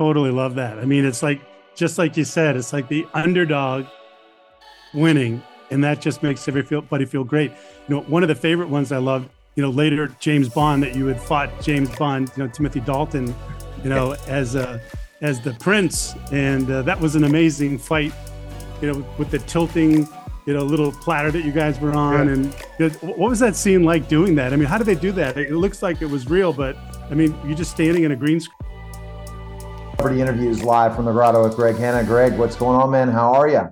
Totally love that. I mean, it's like, just like you said, it's like the underdog winning, and that just makes everybody feel great. You know, one of the favorite ones I loved, you know, later James Bond that you had fought James Bond, you know, Timothy Dalton, you know, as a as the prince, and uh, that was an amazing fight. You know, with the tilting, you know, little platter that you guys were on, yeah. and you know, what was that scene like doing that? I mean, how did they do that? It looks like it was real, but I mean, you're just standing in a green screen Celebrity interviews live from the grotto with Greg Hanna. Greg, what's going on, man? How are you?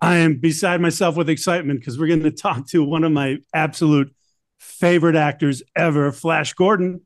I am beside myself with excitement because we're going to talk to one of my absolute favorite actors ever, Flash Gordon.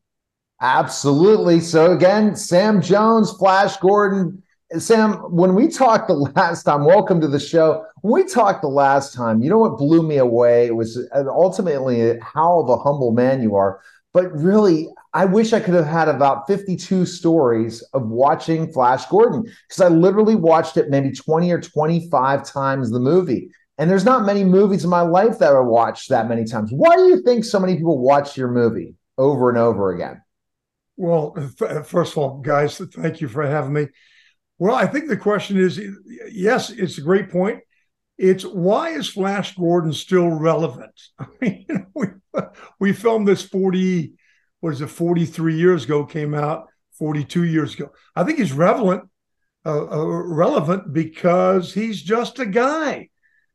Absolutely. So again, Sam Jones, Flash Gordon. Sam, when we talked the last time, welcome to the show. When we talked the last time, you know what blew me away it was uh, ultimately how of a humble man you are. But really, I wish I could have had about 52 stories of watching Flash Gordon because I literally watched it maybe 20 or 25 times the movie. And there's not many movies in my life that I watched that many times. Why do you think so many people watch your movie over and over again? Well, first of all, guys, thank you for having me. Well, I think the question is yes, it's a great point. It's why is Flash Gordon still relevant? I mean, we, we filmed this 40, what is it, 43 years ago, came out 42 years ago. I think he's relevant, uh, uh, relevant because he's just a guy.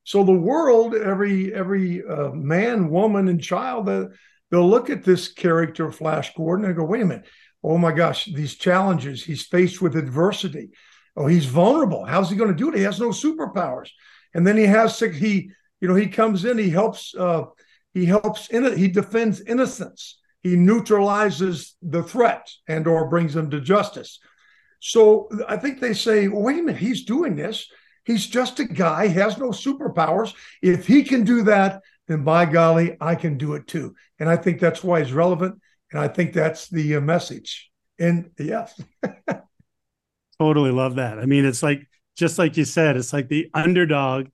So the world, every every uh, man, woman, and child, they'll look at this character, Flash Gordon, and go, "Wait a minute! Oh my gosh, these challenges. He's faced with adversity. Oh, he's vulnerable. How's he going to do it? He has no superpowers." and then he has he you know he comes in he helps uh he helps in it he defends innocence he neutralizes the threat and or brings them to justice. So i think they say wait a minute he's doing this. He's just a guy has no superpowers. If he can do that then by golly i can do it too. And i think that's why he's relevant. And i think that's the uh, message. And yes. Totally love that. I mean it's like just like you said, it's like the underdog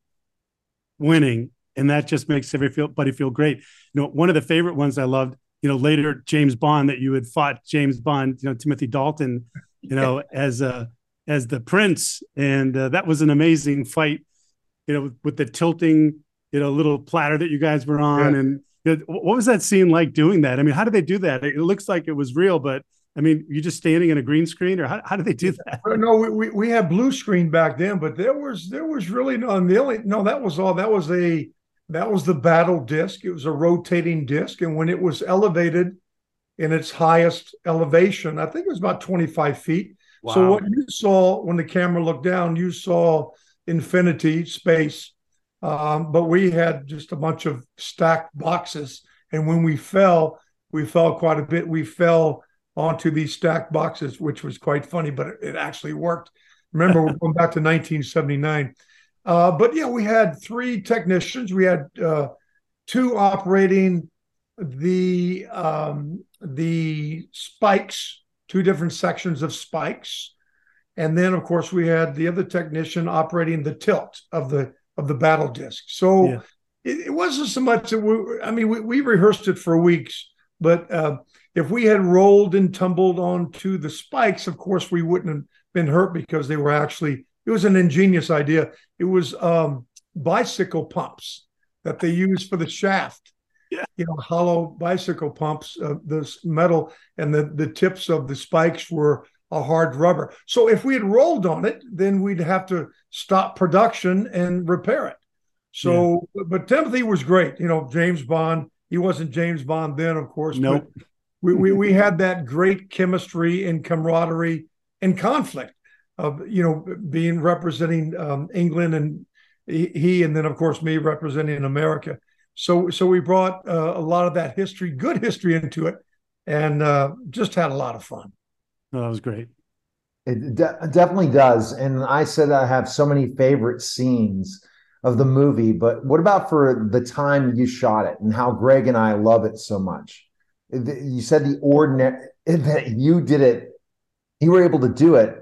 winning, and that just makes everybody feel great. You know, one of the favorite ones I loved, you know, later James Bond that you had fought James Bond, you know, Timothy Dalton, you know, as a as the prince, and uh, that was an amazing fight. You know, with, with, the tilting, you know, little platter that you guys were on, yeah. and you know, what was that scene like doing that? I mean, how did they do that? It looks like it was real, but I mean, you just standing in a green screen, or how, how do they do that? No, we, we, we had blue screen back then, but there was there was really no the only no that was all that was a that was the battle disc. It was a rotating disc, and when it was elevated in its highest elevation, I think it was about twenty five feet. Wow. So what you saw when the camera looked down, you saw infinity space, um, but we had just a bunch of stacked boxes, and when we fell, we fell quite a bit. We fell onto these stacked boxes, which was quite funny, but it, it actually worked. Remember, we're going back to 1979. Uh, but yeah, we had three technicians. We had uh, two operating the um, the spikes, two different sections of spikes, and then of course we had the other technician operating the tilt of the of the battle disc. So yeah. it, it, wasn't so much that we. I mean, we, we rehearsed it for weeks, but uh, if we had rolled and tumbled onto the spikes, of course, we wouldn't have been hurt because they were actually, it was an ingenious idea. It was um, bicycle pumps that they used for the shaft. Yeah. You know, hollow bicycle pumps, uh, this metal, and the, the tips of the spikes were a hard rubber. So if we had rolled on it, then we'd have to stop production and repair it. So, yeah. but Timothy was great. You know, James Bond. He wasn't James Bond then, of course. Nope. But we, we, we had that great chemistry and camaraderie and conflict of you know being representing um, England and he and then of course me representing America. So so we brought uh, a lot of that history, good history into it, and uh, just had a lot of fun. That was great. It de- definitely does. And I said I have so many favorite scenes of the movie, but what about for the time you shot it and how Greg and I love it so much? You said the ordinary that you did it, you were able to do it,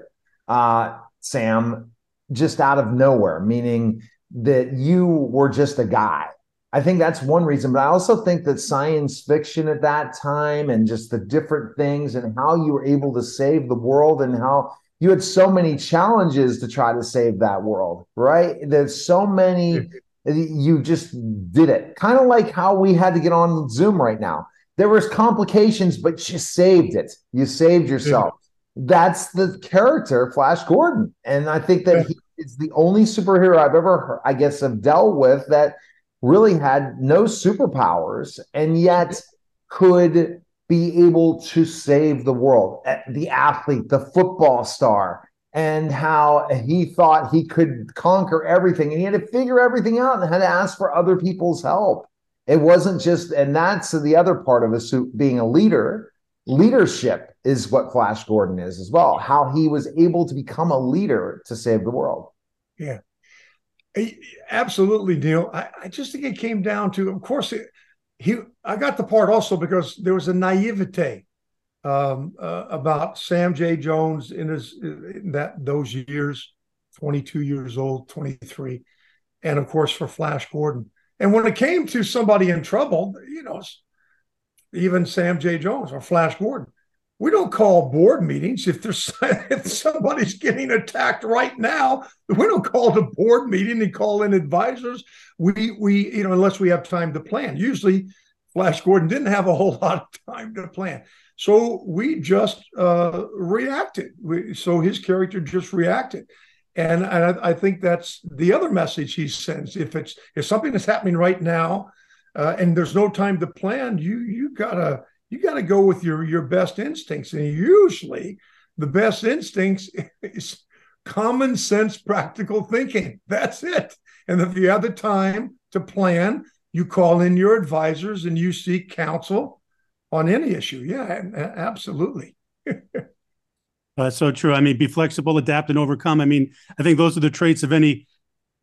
uh, Sam, just out of nowhere, meaning that you were just a guy. I think that's one reason, but I also think that science fiction at that time and just the different things and how you were able to save the world and how you had so many challenges to try to save that world, right? There's so many, you just did it. Kind of like how we had to get on Zoom right now. There was complications, but you saved it. You saved yourself. That's the character, Flash Gordon. And I think that he is the only superhero I've ever, I guess, have dealt with that – really had no superpowers and yet could be able to save the world. Eh, the athlete, the football star, and how he thought he could conquer everything and he had to figure everything out and had to ask for other people's help. It wasn't just, and that's the other part of a being a leader. Leadership is what Flash Gordon is as well, how he was able to become a leader to save the world. Yeah. Absolutely, Neil. I, I, just think it came down to, of course, it, he. I got the part also because there was a naivete um, uh, about Sam J. Jones in his in that those years, twenty two years old, twenty three, and of course for Flash Gordon. And when it came to somebody in trouble, you know, even Sam J. Jones or Flash Gordon, we don't call board meetings if there's if somebody's getting attacked right now. We don't call the board meeting and call in advisors. We we you know unless we have time to plan. Usually, Flash Gordon didn't have a whole lot of time to plan, so we just uh, reacted. We, so his character just reacted, and I, I, think that's the other message he sends. If it's if something is happening right now, uh, and there's no time to plan, you you gotta you got to go with your your best instincts. And usually the best instincts is common sense practical thinking. That's it. And if you have the time to plan you call in your advisors and you seek counsel on any issue. Yeah absolutely. That's so true. I mean be flexible adapt and overcome. I mean i think those are the traits of any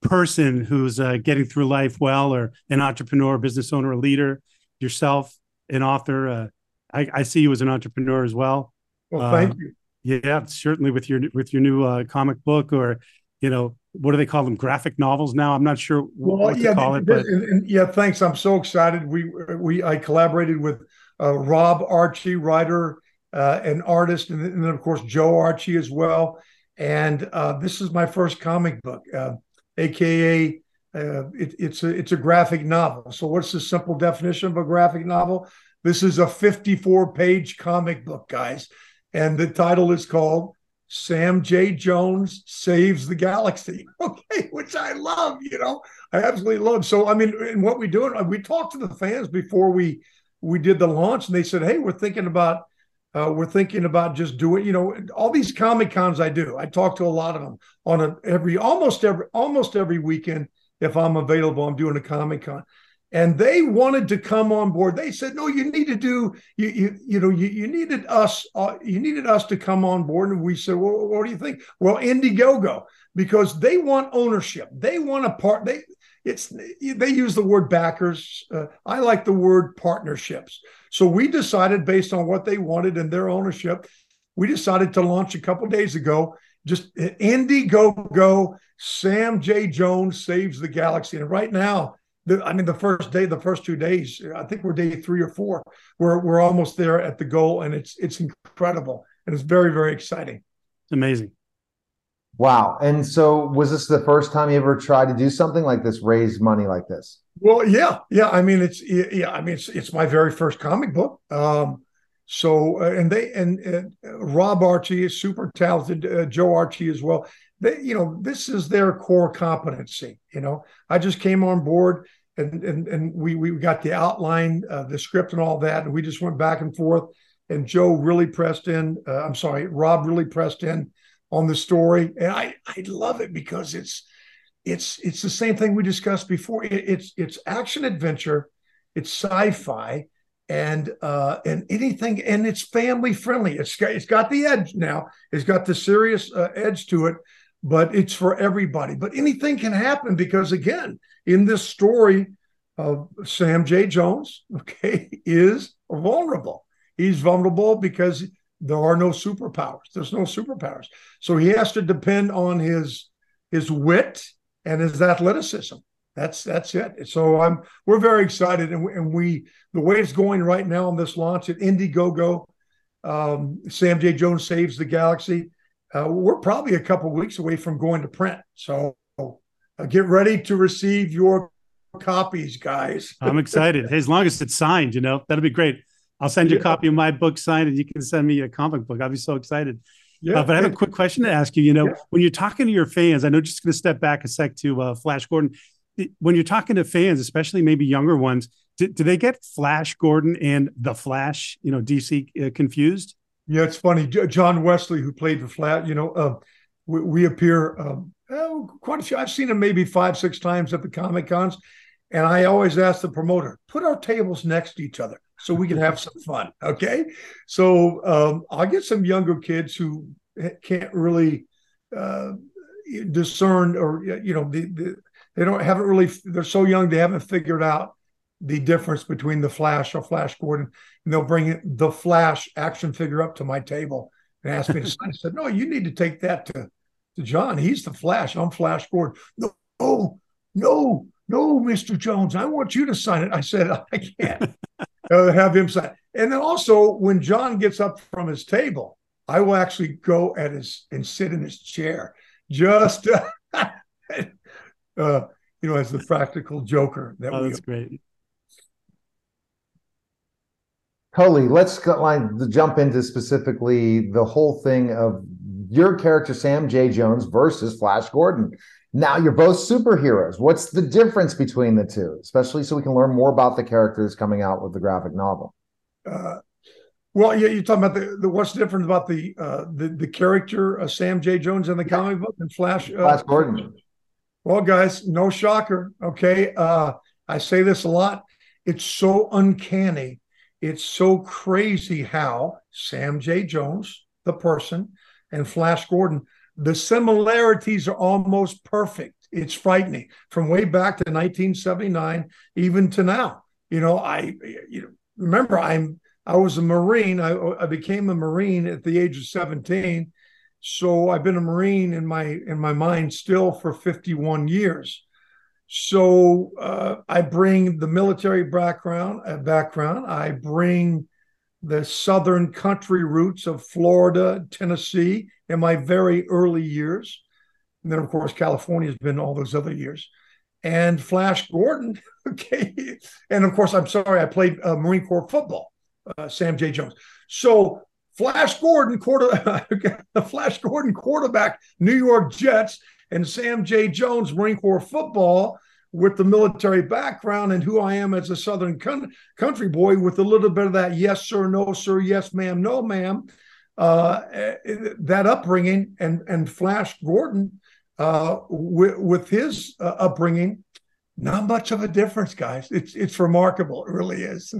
person who's uh, getting through life well or an entrepreneur business owner a leader yourself an author uh, I, I see you as an entrepreneur as well. Well, thank uh, you. Yeah, certainly with your with your new uh, comic book or you know what do they call them graphic novels now? I'm not sure well, what yeah, to call it but and, and, yeah thanks. I'm so excited. We we i collaborated with uh, rob archie writer uh, and artist and, and, then of course joe archie as well. And uh, this is my first comic book aka uh, it, it's a it's a graphic novel so what's the simple definition of a graphic novel this is a 54 page comic book, guys. And the title is called Sam J. Jones Saves the Galaxy. Okay, which I love, you know, I absolutely love. So, I mean, and what we do, we talked to the fans before we we did the launch, and they said, "Hey, we're thinking about uh, we're thinking about just doing, you know, all these comic cons I do. I talk to a lot of them on a, every almost every almost every weekend if I'm available. I'm doing a comic con, and they wanted to come on board. They said, "No, you need to do you you you know you, you needed us uh, you needed us to come on board." And we said, "Well, what do you think?" Well, Indiegogo because they want ownership. They want a part. They it's they use the word backers. Uh, I like the word partnerships. So we decided based on what they wanted and their ownership, we decided to launch a couple days ago. Just Indiegogo. Sam J. Jones saves the galaxy, and right now the, I mean, the first day, the first two days, I think we're day three or four. We're we're almost there at the goal, and it's it's incredible, and it's very very exciting. Amazing. Wow! And so, was this the first time you ever tried to do something like this, raise money like this? Well, yeah, yeah. I mean, it's yeah. I mean, it's it's my very first comic book. Um, so uh, and they and Rob Archie is super talented, uh, Joe Archie as well. They, you know, this is their core competency. You know, I just came on board and and and we we got the outline, uh, the script, and all that, and we just went back and forth. And Joe really pressed in. Uh, I'm sorry, Rob really pressed in on the story, and I I love it because it's it's it's the same thing we discussed before. It, it's it's action adventure, it's sci-fi, and uh, and anything, and it's family friendly. It's got, it's got the edge now. It's got the serious uh, edge to it, but it's for everybody. But anything can happen because again, in this story, of Sam J. Jones, okay, is vulnerable. He's vulnerable because there are no superpowers. There's no superpowers. So he has to depend on his his wit and his athleticism. That's that's it. So I'm we're very excited, and we, and we the way it's going right now on this launch at Indiegogo, um, Sam J. Jones saves the galaxy. Uh, we're probably a couple weeks away from going to print. So uh, get ready to receive your copies, guys. I'm excited. As long as it's signed, you know, that'll be great. I'll send you a copy of my book signed, and you can send me a comic book. I'll be so excited. Yeah. Uh, but I have a quick question to ask you. You know, yeah. when you're talking to your fans, I know just going to step back a sec to uh, Flash Gordon. When you're talking to fans, especially maybe younger ones, do, do they get Flash Gordon and the Flash, you know, DC uh, confused? Yeah, it's funny. John Wesley, who played the Flash, you know, uh, we, we, appear um, oh, quite a few. I've seen him maybe five, six times at the Comic Cons. And I always ask the promoter, put our tables next to each other so we can have some fun. Okay. So um, I'll get some younger kids who can't really uh, discern or, you know, the, the, they don't haven't really, they're so young, they haven't figured out the difference between the Flash or Flash Gordon. And they'll bring the Flash action figure up to my table and ask me to sign. I said, no, you need to take that to, to John. He's the Flash. I'm Flash Gordon. No, no, no no, Mr. Jones, I want you to sign it. I said, I can't uh, have him sign. And then also, when John gets up from his table, I will actually go at his and sit in his chair, just uh, uh, you know, as the practical joker that oh, we. That's great. Coley, let's go, like, jump into specifically the whole thing of your character Sam J. Jones versus Flash Gordon. Now you're both superheroes. What's the difference between the two, especially so we can learn more about the characters coming out with the graphic novel? Uh, well, yeah, you're talking about the, the what's different about the uh, the the character uh, Sam J. Jones in the comic book and Flash. Uh, Flash Gordon. Well, guys, no shocker. Okay, uh, I say this a lot. It's so uncanny. It's so crazy how Sam J. Jones, the person, and Flash Gordon the similarities are almost perfect. It's frightening from way back to 1979, even to now. You know, I you know remember I'm I was a Marine. I, I became a Marine at the age of 17. So I've been a Marine in my in my mind still for 51 years. So uh, I bring the military background. Uh, background. I bring the southern country roots of Florida, Tennessee in my very early years. And then, of course, California has been all those other years. And Flash Gordon, okay. And of course, I'm sorry, I played uh, Marine Corps football, uh, Sam J. Jones. So Flash Gordon, quarter, Flash Gordon, quarterback, New York Jets, and Sam J. Jones, Marine Corps football with the military background and who I am as a Southern country boy with a little bit of that yes, sir, no, sir, yes, ma'am, no, ma'am. Uh, that upbringing and and Flash Gordon uh, with, with his uh, upbringing, not much of a difference, guys. It's it's remarkable. It really is.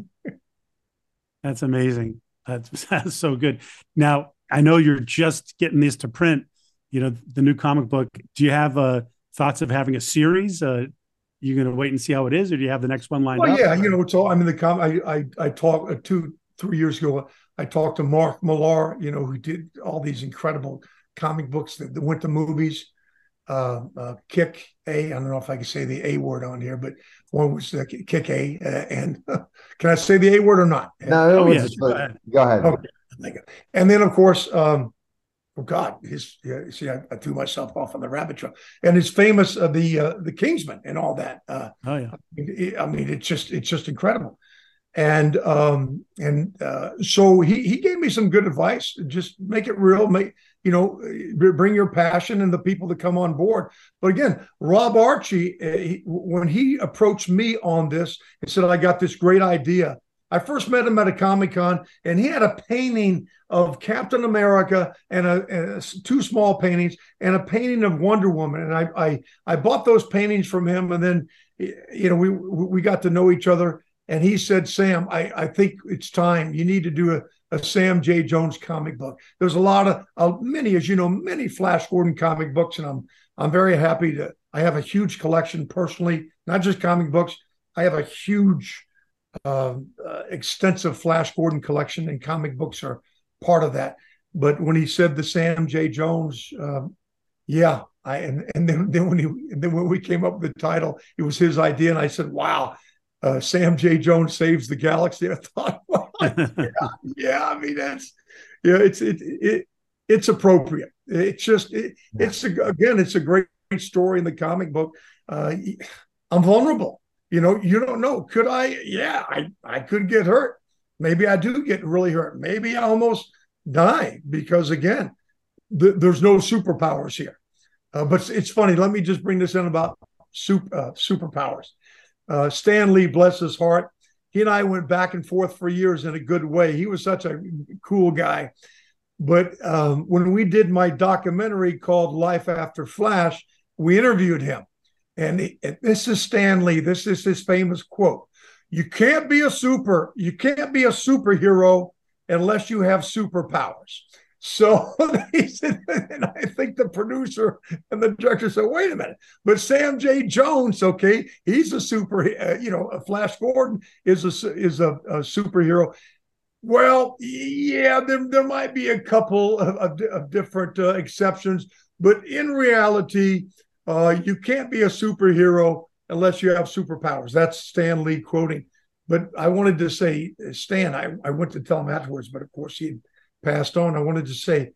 that's amazing. That's, that's so good. Now I know you're just getting this to print. You know the new comic book. Do you have uh, thoughts of having a series? Uh, you going to wait and see how it is, or do you have the next one lined well, up? Yeah, you know, it's all. I'm in the com. I I I talked uh, two three years ago. I talked to Mark Millar, you know, who did all these incredible comic books that, that went to movies. Uh, uh, Kick A. I don't know if I can say the A word on here, but one was uh, Kick A. Uh, and can I say the A word or not? No, no, oh, yes, go ahead. Go ahead. Okay. And then, of course, um, oh God, his yeah, see, I, I, threw myself off on the rabbit trail. And his famous uh, the uh, the Kingsman and all that. Uh, oh yeah. I mean, it, I mean, it's just it's just incredible. And um, and uh, so he he gave me some good advice. Just make it real. Make you know, bring your passion and the people that come on board. But again, Rob Archie, uh, he, when he approached me on this and said, "I got this great idea," I first met him at a Comic Con, and he had a painting of Captain America and, a, and a, two small paintings and a painting of Wonder Woman. And I, I I bought those paintings from him, and then you know we we got to know each other. and he said, "Sam, I, I think it's time. You need to do a, a Sam J. Jones comic book." There's a lot of uh, many, as you know, many Flash Gordon comic books, and I'm I'm very happy to. I have a huge collection personally, not just comic books. I have a huge, uh, uh, extensive Flash Gordon collection, and comic books are part of that. But when he said the Sam J. Jones, um, yeah, I and, and then then when he then when we came up with the title, it was his idea, and I said, "Wow, uh, Sam J. Jones saves the galaxy." I thought, well, yeah, yeah, I mean that's yeah, it's it it it's appropriate. It's just it, it's a, again, it's a great story in the comic book. Uh, I'm vulnerable. You know, you don't know. Could I? Yeah, I I could get hurt. Maybe I do get really hurt. Maybe I almost die because again, th- there's no superpowers here. Uh, but it's funny. Let me just bring this in about super, uh, superpowers. Uh, Stan Lee, bless his heart, he and I went back and forth for years in a good way. He was such a cool guy. But um, when we did my documentary called Life After Flash, we interviewed him. And, he, and this is Stan Lee. This is his famous quote. You can't be a super, you can't be a superhero unless you have superpowers. So he said, and I think the producer and the director said, wait a minute, but Sam J. Jones, okay, he's a super, uh, you know, Flash Gordon is a is a, a superhero. Well, yeah, there, there might be a couple of, of, of different uh, exceptions, but in reality, uh, you can't be a superhero unless you have superpowers. That's Stan Lee quoting. But I wanted to say, Stan, I, I went to tell him afterwards, but of course he passed on. I wanted to say,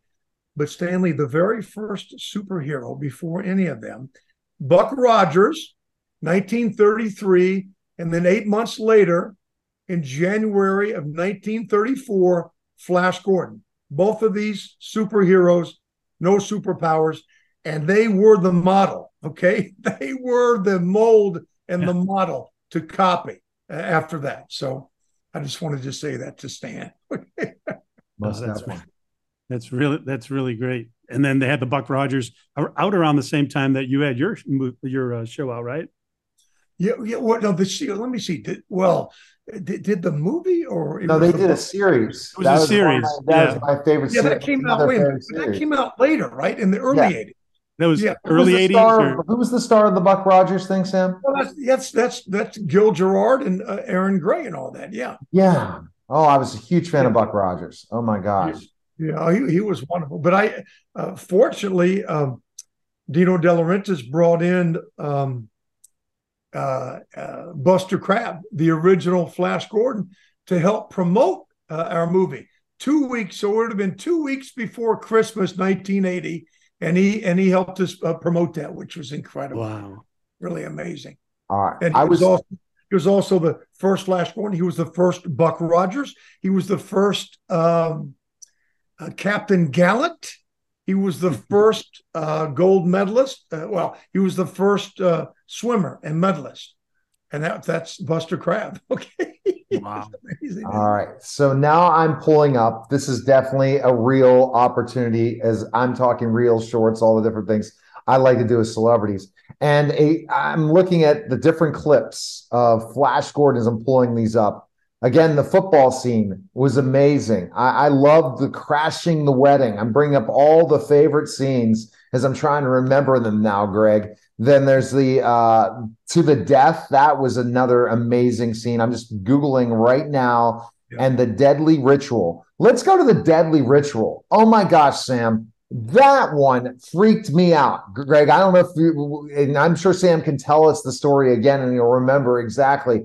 but Stan Lee, the very first superhero before any of them, Buck Rogers, 1933, and then eight months later, in January of 1934, Flash Gordon. Both of these superheroes, no superpowers, and they were the model. Okay, they were the mold and yeah. the model to copy after that. So I just wanted to say that to Stan. Most that's, that's really that's really great. And then they had the Buck Rogers out around the same time that you had your your uh, show out, right? Yeah, yeah. What? No, the let me see. Did, well, did, did the movie or no? They the did book? a series. It was that a was series. My, that yeah. was my favorite. Yeah, that came out. Wait, that came out later, right? In the early yeah. 80s. That was yeah. early eighties. Who was the star of the Buck Rogers thing, Sam? Well, that's, that's that's that's Gil Gerard and uh, Erin Gray and all that. Yeah. Yeah. Oh, I was a huge fan of Buck Rogers. Oh my gosh. Yeah, he, he was wonderful. But I, uh, fortunately, um, Dino De Laurentiis brought in um, uh, uh, Buster Crabbe, the original Flash Gordon, to help promote uh, our movie. Two weeks, so it would have been two weeks before Christmas, 1980 and he and he helped us uh, promote that, which was incredible. Wow, really amazing. All right, and I was, was also he was also the first Flash Gordon. He was the first Buck Rogers. He was the first um, uh, Captain Gallant. He was the first uh, gold medalist. Uh, well, he was the first uh, swimmer and medalist, and that, that's Buster Crabbe. Okay. Wow. All right. So now I'm pulling up. This is definitely a real opportunity as I'm talking real shorts, all the different things I like to do with celebrities. And a, I'm looking at the different clips of Flash Gordon as I'm pulling these up. Again, the football scene was amazing. I, I love the crashing the wedding. I'm bringing up all the favorite scenes as I'm trying to remember them now, Greg. Then there's the uh, to the death. That was another amazing scene. I'm just googling right now, yeah. and the deadly ritual. Let's go to the deadly ritual. Oh my gosh, Sam, that one freaked me out. Greg, I don't know if you, and I'm sure Sam can tell us the story again, and you'll remember exactly.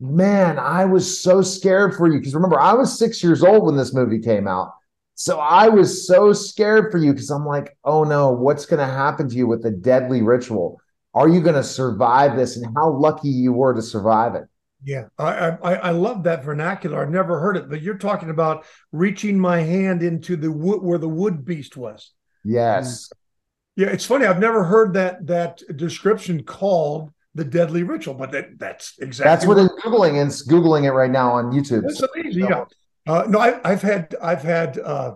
Man, I was so scared for you because remember, I was six years old when this movie came out. So I was so scared for you because I'm like, oh no, what's going to happen to you with the deadly ritual? Are you going to survive this? And how lucky you were to survive it. Yeah, I, I I love that vernacular. I've never heard it, but you're talking about reaching my hand into the wood where the wood beast was. Yes. Mm. Yeah, it's funny. I've never heard that that description called the deadly ritual, but that that's exactly that's what it's googling and it's googling it right now on YouTube. That's so, amazing. Yeah. Uh, no, I, have had I've had uh,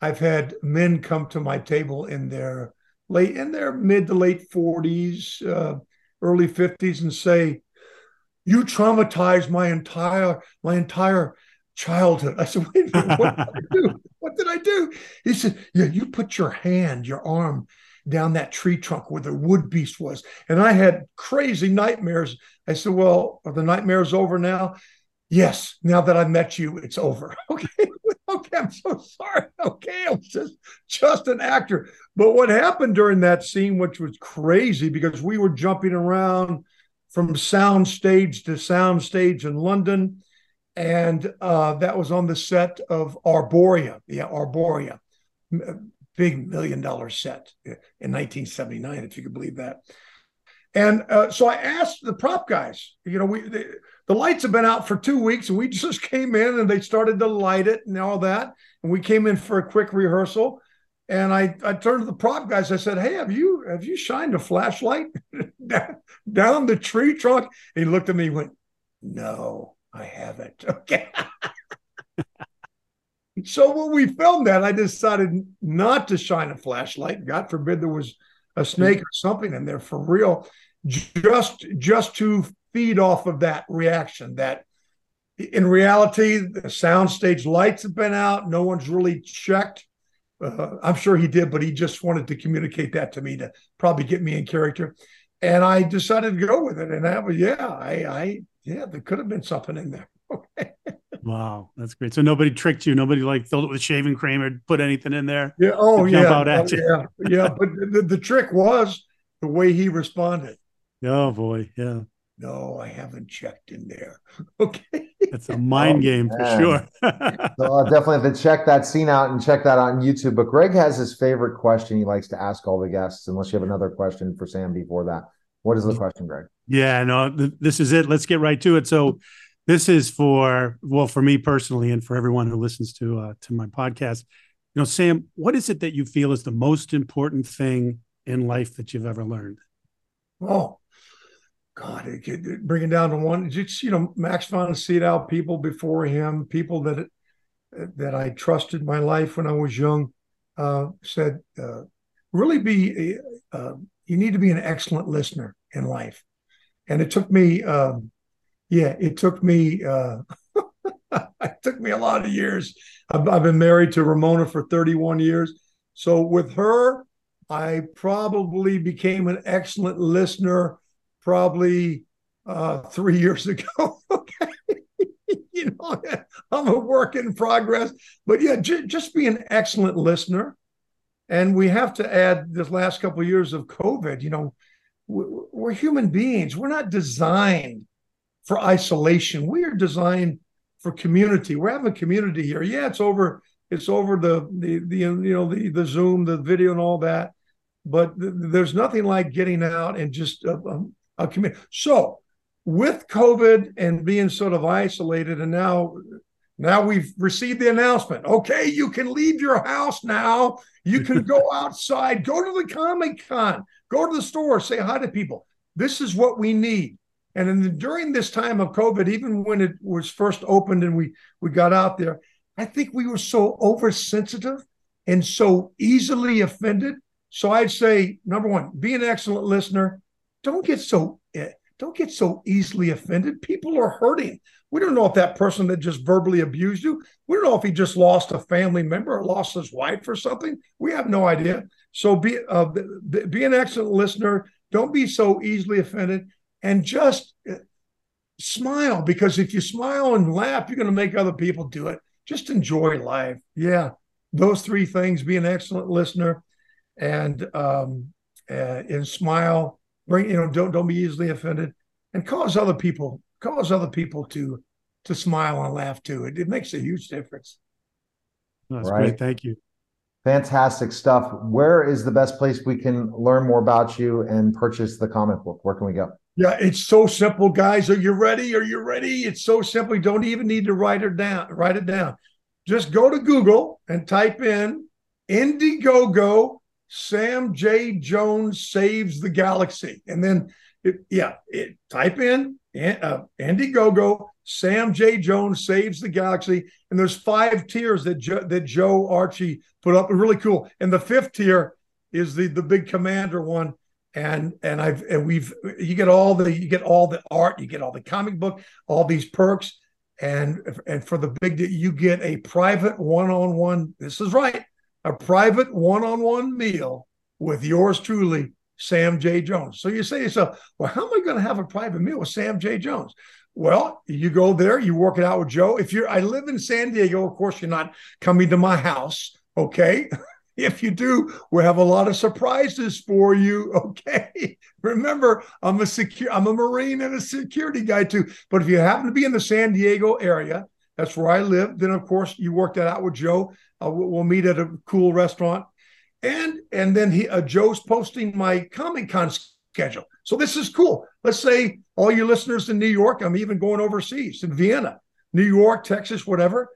I've had men come to my table in their late in their mid to late forties, uh, early fifties, and say, you traumatized my entire my entire childhood. I said, wait a minute, what did I do? What did I do? He said, yeah, you put your hand, your arm down that tree trunk where the wood beast was. And I had crazy nightmares. I said, well, are the nightmares over now? Yes, now that I met you, it's over. Okay. okay, I'm so sorry. Okay, I was just just an actor. But what happened during that scene, which was crazy because we were jumping around from sound stage to sound stage in London and uh, that was on the set of Arboria. Yeah, Arboria, big million dollar set in 1979, if you could believe that. And uh, so I asked the prop guys, you know, we the, the, lights have been out for two weeks, and we just came in and they started to light it and all that. And we came in for a quick rehearsal. And I, I turned to the prop guys. I said, "Hey, have you have you shined a flashlight down the tree trunk?" And he looked at me and went, "No." I haven't. Okay. so when we filmed that, I decided not to shine a flashlight. God forbid there was a snake or something in there for real, just just to feed off of that reaction. That in reality, the soundstage lights have been out. No one's really checked. Uh, I'm sure he did, but he just wanted to communicate that to me to probably get me in character. And I decided to go with it. And that was, yeah, I, I yeah, there could have been something in there. Okay. wow, that's great. So nobody tricked you. Nobody like filled it with shaving cream or put anything in there. Yeah. Oh, yeah. Oh, yeah. Yeah. But the, the trick was the way he responded. Oh boy. Yeah. No, I haven't checked in there. Okay. It's a mind oh, game for sure. so I'll definitely have to check that scene out and check that on YouTube. But Greg has his favorite question he likes to ask all the guests, unless you have another question for Sam before that. What is the question, Greg? Yeah, no, th- this is it. Let's get right to it. So, this is for well, for me personally, and for everyone who listens to uh, to my podcast. You know, Sam, what is it that you feel is the most important thing in life that you've ever learned? Oh, God, it, it, bringing down to one, just you know, Max von Sydow, people before him, people that that I trusted my life when I was young, uh, said, uh, really be, uh, you need to be an excellent listener in life. And it took me um, yeah it took me uh, it took me a lot of years. I've, I've, been married to ramona for 31 years. So with her i probably became an excellent listener probably uh, three years ago okay you know i'm a work in progress but yeah j- just be an excellent listener and we have to add this last couple of years of covid you know we're human beings. We're not designed for isolation. We are designed for community. We're having community here. Yeah, it's over. It's over the the, the you know the the Zoom, the video, and all that. But th- there's nothing like getting out and just uh, um, Uh, a community. So with COVID and being sort of isolated, and now now we've received the announcement. Okay, you can leave your house now. You can go outside, go to the Comic Con, go to the store, say hi to people. This is what we need. And the, during this time of COVID, even when it was first opened and we we got out there, I think we were so oversensitive and so easily offended. So I'd say number one, be an excellent listener. Don't get so eh, don't get so easily offended. People are hurting. We don't know if that person that just verbally abused you, we don't know if he just lost a family member or lost his wife or something. We have no idea. So be uh, be an excellent listener. Don't be so easily offended, and just uh, smile because if you smile and laugh, you're going to make other people do it. Just enjoy life. Yeah, those three things: be an excellent listener, and um, uh, and smile. Bring you know don't don't be easily offended, and cause other people cause other people to to smile and laugh too. It, it makes a huge difference. That's right. great. Thank you. Fantastic stuff. Where is the best place we can learn more about you and purchase the comic book? Where can we go? Yeah, it's so simple, guys. Are you ready? Are you ready? It's so simple. You don't even need to write it down. Write it down. Just go to Google and type in Indiegogo Sam J. Jones saves the galaxy, and then it, yeah, it, type in uh, Indiegogo, Sam J. Jones saves the galaxy, and there's five tiers that jo- that Joe Archie put up. Really cool. And the fifth tier is the the big commander one, and and I've and we've you get all the you get all the art, you get all the comic book, all these perks, and and for the big you get a private one-on-one. This is right, a private one-on-one meal with yours truly, Sam J. Jones. So you say to yourself, well, how am I going to have a private meal with Sam J. Jones? Well, you go there, you work it out with Joe. If you're, I live in San Diego, of course, you're not coming to my house, okay? if you do, we have a lot of surprises for you. Okay. Remember, I'm a secure, I'm a Marine and a security guy too. But if you happen to be in the San Diego area, that's where I live. Then, of course, you work that out with Joe. Uh, we'll meet at a cool restaurant, and and then he uh, Joe's posting my Comic Con schedule. So this is cool. Let's say all your listeners in New York. I'm even going overseas in Vienna, New York, Texas, whatever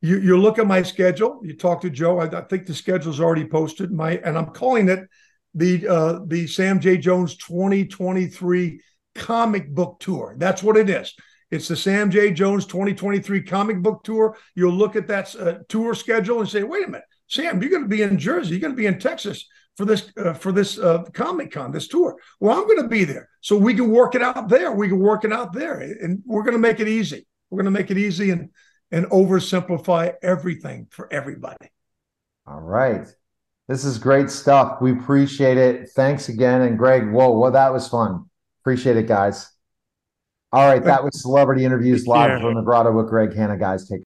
you, you look at my schedule. You talk to Joe. I, I think the schedule's already posted. My and I'm calling it the uh, the Sam J Jones 2023 comic book tour. That's what it is. It's the Sam J Jones 2023 comic book tour. You'll look at that uh, tour schedule and say, "Wait a minute, Sam, you're going to be in Jersey. You're going to be in Texas for this uh, for this uh, Comic Con, this tour. Well, I'm going to be there, so we can work it out there. We can work it out there, and we're going to make it easy. We're going to make it easy and and oversimplify everything for everybody. All right. This is great stuff. We appreciate it. Thanks again. And Greg, whoa, well, that was fun. Appreciate it, guys. All right. That was Celebrity Interviews live from the Grotto with Greg Hanna, guys. Take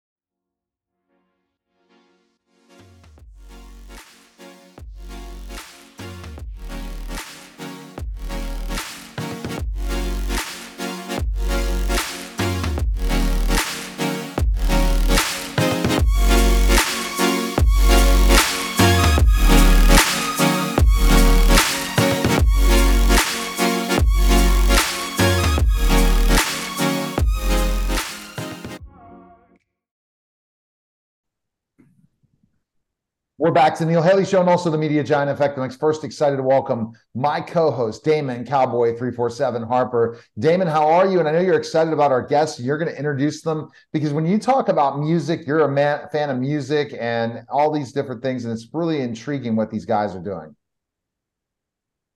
We're back to Neil Haley Show and also the Media Giant Effect. I'm first excited to welcome my co-host Damon Cowboy three four seven Harper. Damon, how are you? And I know you're excited about our guests. You're going to introduce them because when you talk about music, you're a man, fan of music and all these different things, and it's really intriguing what these guys are doing.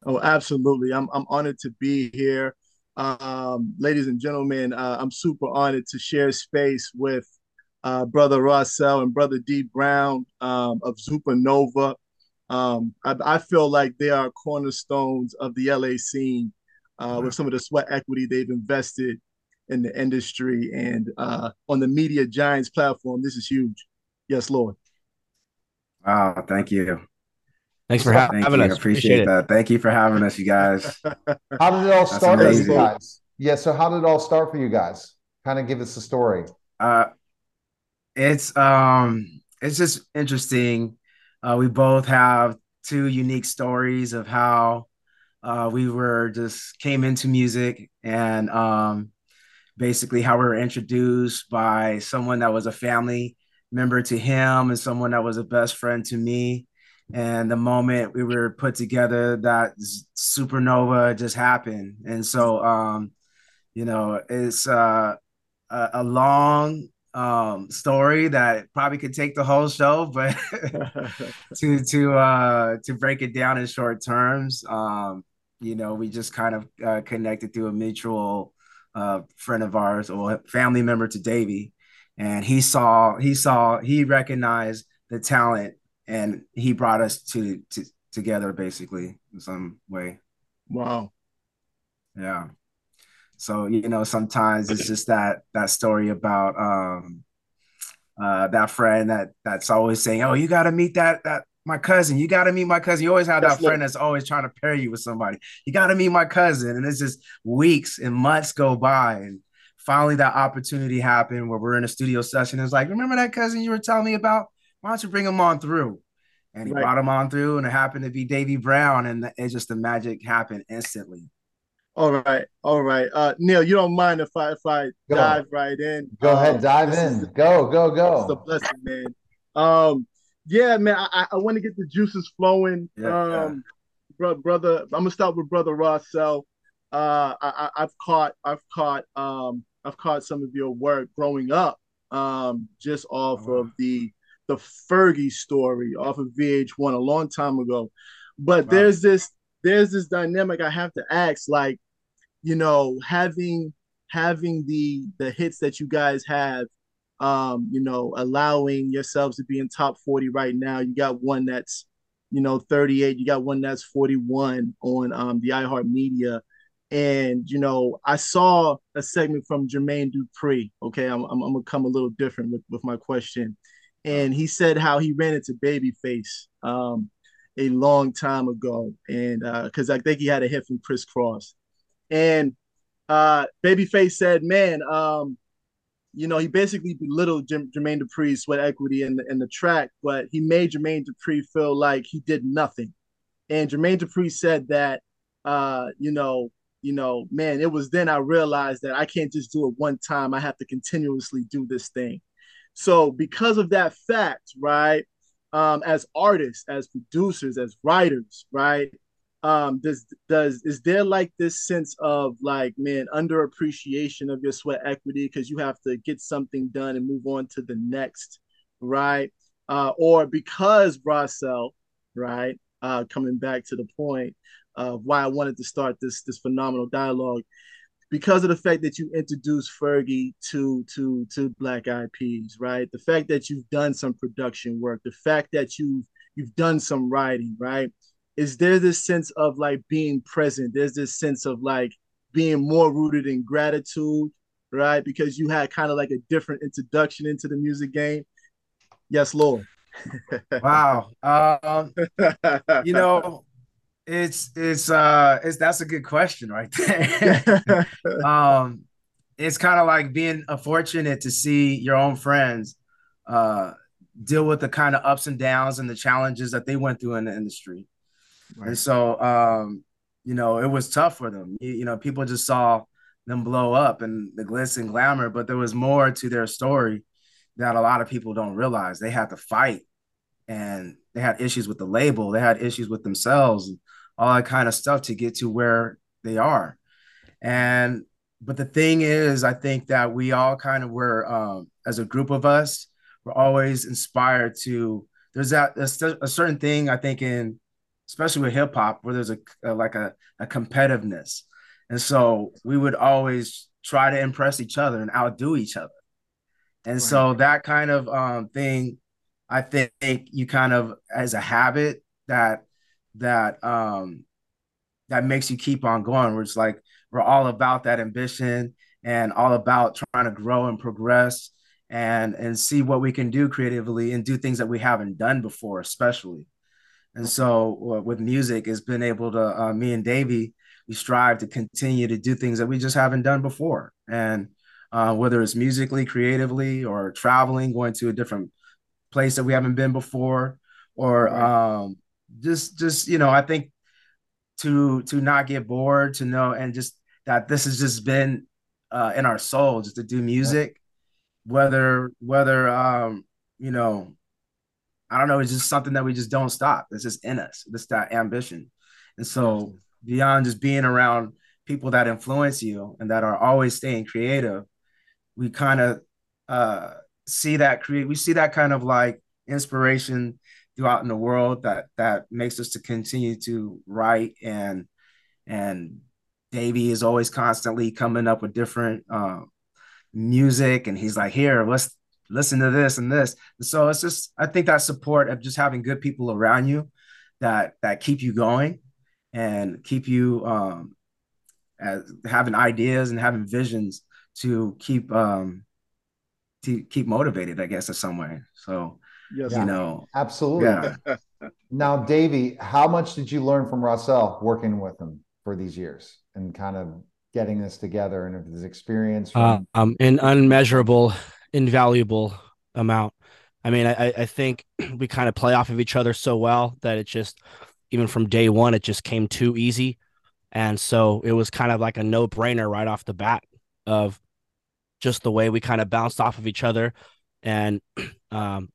Oh, absolutely! I'm I'm honored to be here, um, ladies and gentlemen. Uh, I'm super honored to share space with uh, brother Rossell and brother D Brown um, of Zupanova. Um, I, I, feel like they are cornerstones of the LA scene uh, with some of the sweat equity they've invested in the industry and uh, on the Media Giants platform. This is huge. Yes, Lord. Wow, thank you. Thanks for having us. Appreciate, Appreciate that. Thank you for having us, you guys. how did it all start for you guys? Yeah, so how did it all start for you guys? Kind of give us a story. Uh, it's um it's just interesting. Uh, we both have two unique stories of how uh, we were just came into music and um, basically how we were introduced by someone that was a family member to him and someone that was a best friend to me. And the moment we were put together, that supernova just happened. And so, um, you know, it's uh, a, a long um, story that probably could take the whole show, but to to uh, to break it down in short terms, um, you know, we just kind of uh, connected through a mutual uh, friend of ours or family member to Davey, and he saw he saw he recognized the talent, and he brought us to to together basically in some way. Wow. Yeah so you know sometimes it's just that that story about um uh that friend that that's always saying oh you got to meet that that my cousin. You got to meet my cousin. You always have that friend that's always trying to pair you with somebody. You got to meet my cousin. And it's just weeks and months go by and finally that opportunity happened where we're in a studio session. It's like remember that cousin you were telling me about? Why don't you bring him on through? And he right. brought him on through and it happened to be Davy Brown and it just the magic happened instantly all right, all right. Uh, Neil, you don't mind if I if I go. dive right in? Go um, ahead, dive in. Is, go, go, go. It's a blessing, man. Um, yeah, man. I, I want to get the juices flowing. Yeah, um, yeah. Bro, brother, I'm gonna start with brother Rossell. Uh, I, I've caught, I've caught, um, I've caught some of your work growing up, um, just off oh. of the the Fergie story off of VH1 a long time ago. But wow. there's this there's this dynamic I have to ask, like, you know, having having the the hits that you guys have, um, you know, allowing yourselves to be in top 40 right now. You got one that's, you know, 38, you got one that's 41 on um the iHeartMedia. And you know, I saw a segment from Jermaine Dupri. Okay, I'm, I'm, I'm gonna come a little different with, with my question. And he said how he ran into Babyface um, a long time ago, and because uh, I think he had a hit from Kris Kross, and uh, Babyface said, "Man, um, you know, he basically belittled J- Jermaine Dupri's sweat equity in the, in the track, but he made Jermaine Dupri feel like he did nothing." And Jermaine Dupri said that, uh, you know, you know, man, it was then I realized that I can't just do it one time. I have to continuously do this thing. So because of that fact, right, um, as artists, as producers, as writers, right, um, does does is there like this sense of like man underappreciation of your sweat equity because you have to get something done and move on to the next, right? Uh, or because Rossell, right, uh, coming back to the point of why I wanted to start this this phenomenal dialogue because of the fact that you introduced Fergie to to to Black Eyed Peas, right? The fact that you've done some production work, the fact that you've you've done some writing, right? Is there this sense of like being present? There's this sense of like being more rooted in gratitude, right? Because you had kind of like a different introduction into the music game. Yes, Lord. wow. Um, you know, it's it's uh it's that's a good question right there. um it's kind of like being fortunate to see your own friends uh deal with the kind of ups and downs and the challenges that they went through in the industry. Right. And so um you know it was tough for them. You, you know people just saw them blow up and the glitz and glamour, but there was more to their story that a lot of people don't realize. They had to fight and they had issues with the label, they had issues with themselves all that kind of stuff to get to where they are. And but the thing is, I think that we all kind of were, um, as a group of us, we're always inspired to. There's that a, a certain thing I think in, especially with hip hop, where there's a, a like a, a competitiveness, and so we would always try to impress each other and outdo each other, and right. so that kind of um, thing, I think you kind of as a habit that that um that makes you keep on going. Where it's like we're all about that ambition and all about trying to grow and progress and and see what we can do creatively and do things that we haven't done before, especially. And so uh, with music, it's been able to uh, me and Davey, we strive to continue to do things that we just haven't done before, and uh, whether it's musically, creatively, or traveling, going to a different place that we haven't been before, or um, just just you know i think to to not get bored to know and just that this has just been uh in our soul just to do music whether whether um you know i don't know it's just something that we just don't stop. It's just in us it's that ambition. And so beyond just being around people that influence you and that are always staying creative we kind of uh see that create we see that kind of like inspiration throughout in the world that that makes us to continue to write and and Davey is always constantly coming up with different um, music and he's like here let's listen to this and this and so it's just I think that support of just having good people around you that that keep you going and keep you um as having ideas and having visions to keep um to keep motivated I guess in some way so Yes, you know, absolutely. Yeah. now, Davey, how much did you learn from Rossell working with him for these years and kind of getting this together and his experience? From- uh, um, an unmeasurable, invaluable amount. I mean, I, I think we kind of play off of each other so well that it just, even from day one, it just came too easy. And so it was kind of like a no brainer right off the bat of just the way we kind of bounced off of each other. And um,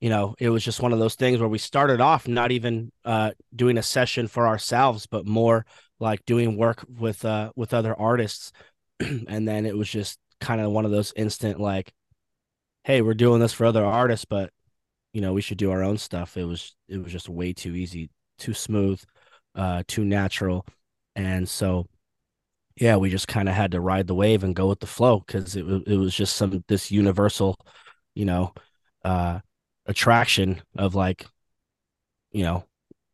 you know, it was just one of those things where we started off not even uh, doing a session for ourselves, but more like doing work with uh, with other artists, and then it was just kind of one of those instant like, hey, we're doing this for other artists, but you know, we should do our own stuff. It was it was just way too easy, too smooth. uh, too natural, and so yeah, we just kind of had to ride the wave and go with the flow because it it was just some this universal, you know, uh, attraction of like, you know,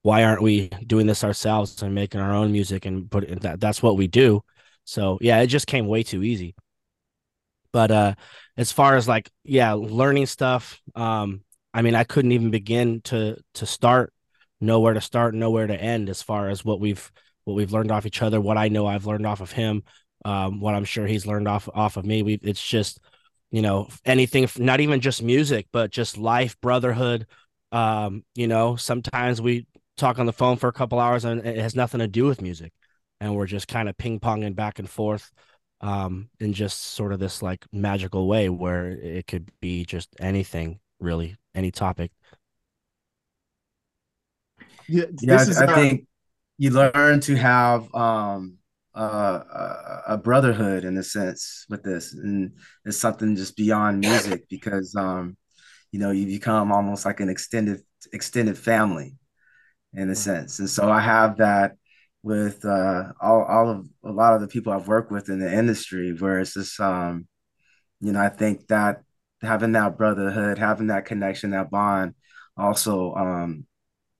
why aren't we doing this ourselves and making our own music and put it, that that's what we do. So yeah, it just came way too easy. But uh, as far as like yeah, learning stuff, um, I mean, I couldn't even begin to to start, know where to start, know where to end as far as what we've what we've learned off each other, what I know I've learned off of him, um, what I'm sure he's learned off off of me. We it's just you know anything, not even just music, but just life, brotherhood. Um, you know, sometimes we talk on the phone for a couple hours and it has nothing to do with music, and we're just kind of ping ponging back and forth. Um, in just sort of this like magical way where it could be just anything really, any topic. Yeah, yeah I, I think you learn to have um, uh, a brotherhood in a sense with this, and it's something just beyond music because um, you know you become almost like an extended extended family in a sense, and so I have that with uh, all all of a lot of the people I've worked with in the industry, where it's just um, you know I think that having that brotherhood, having that connection, that bond, also um,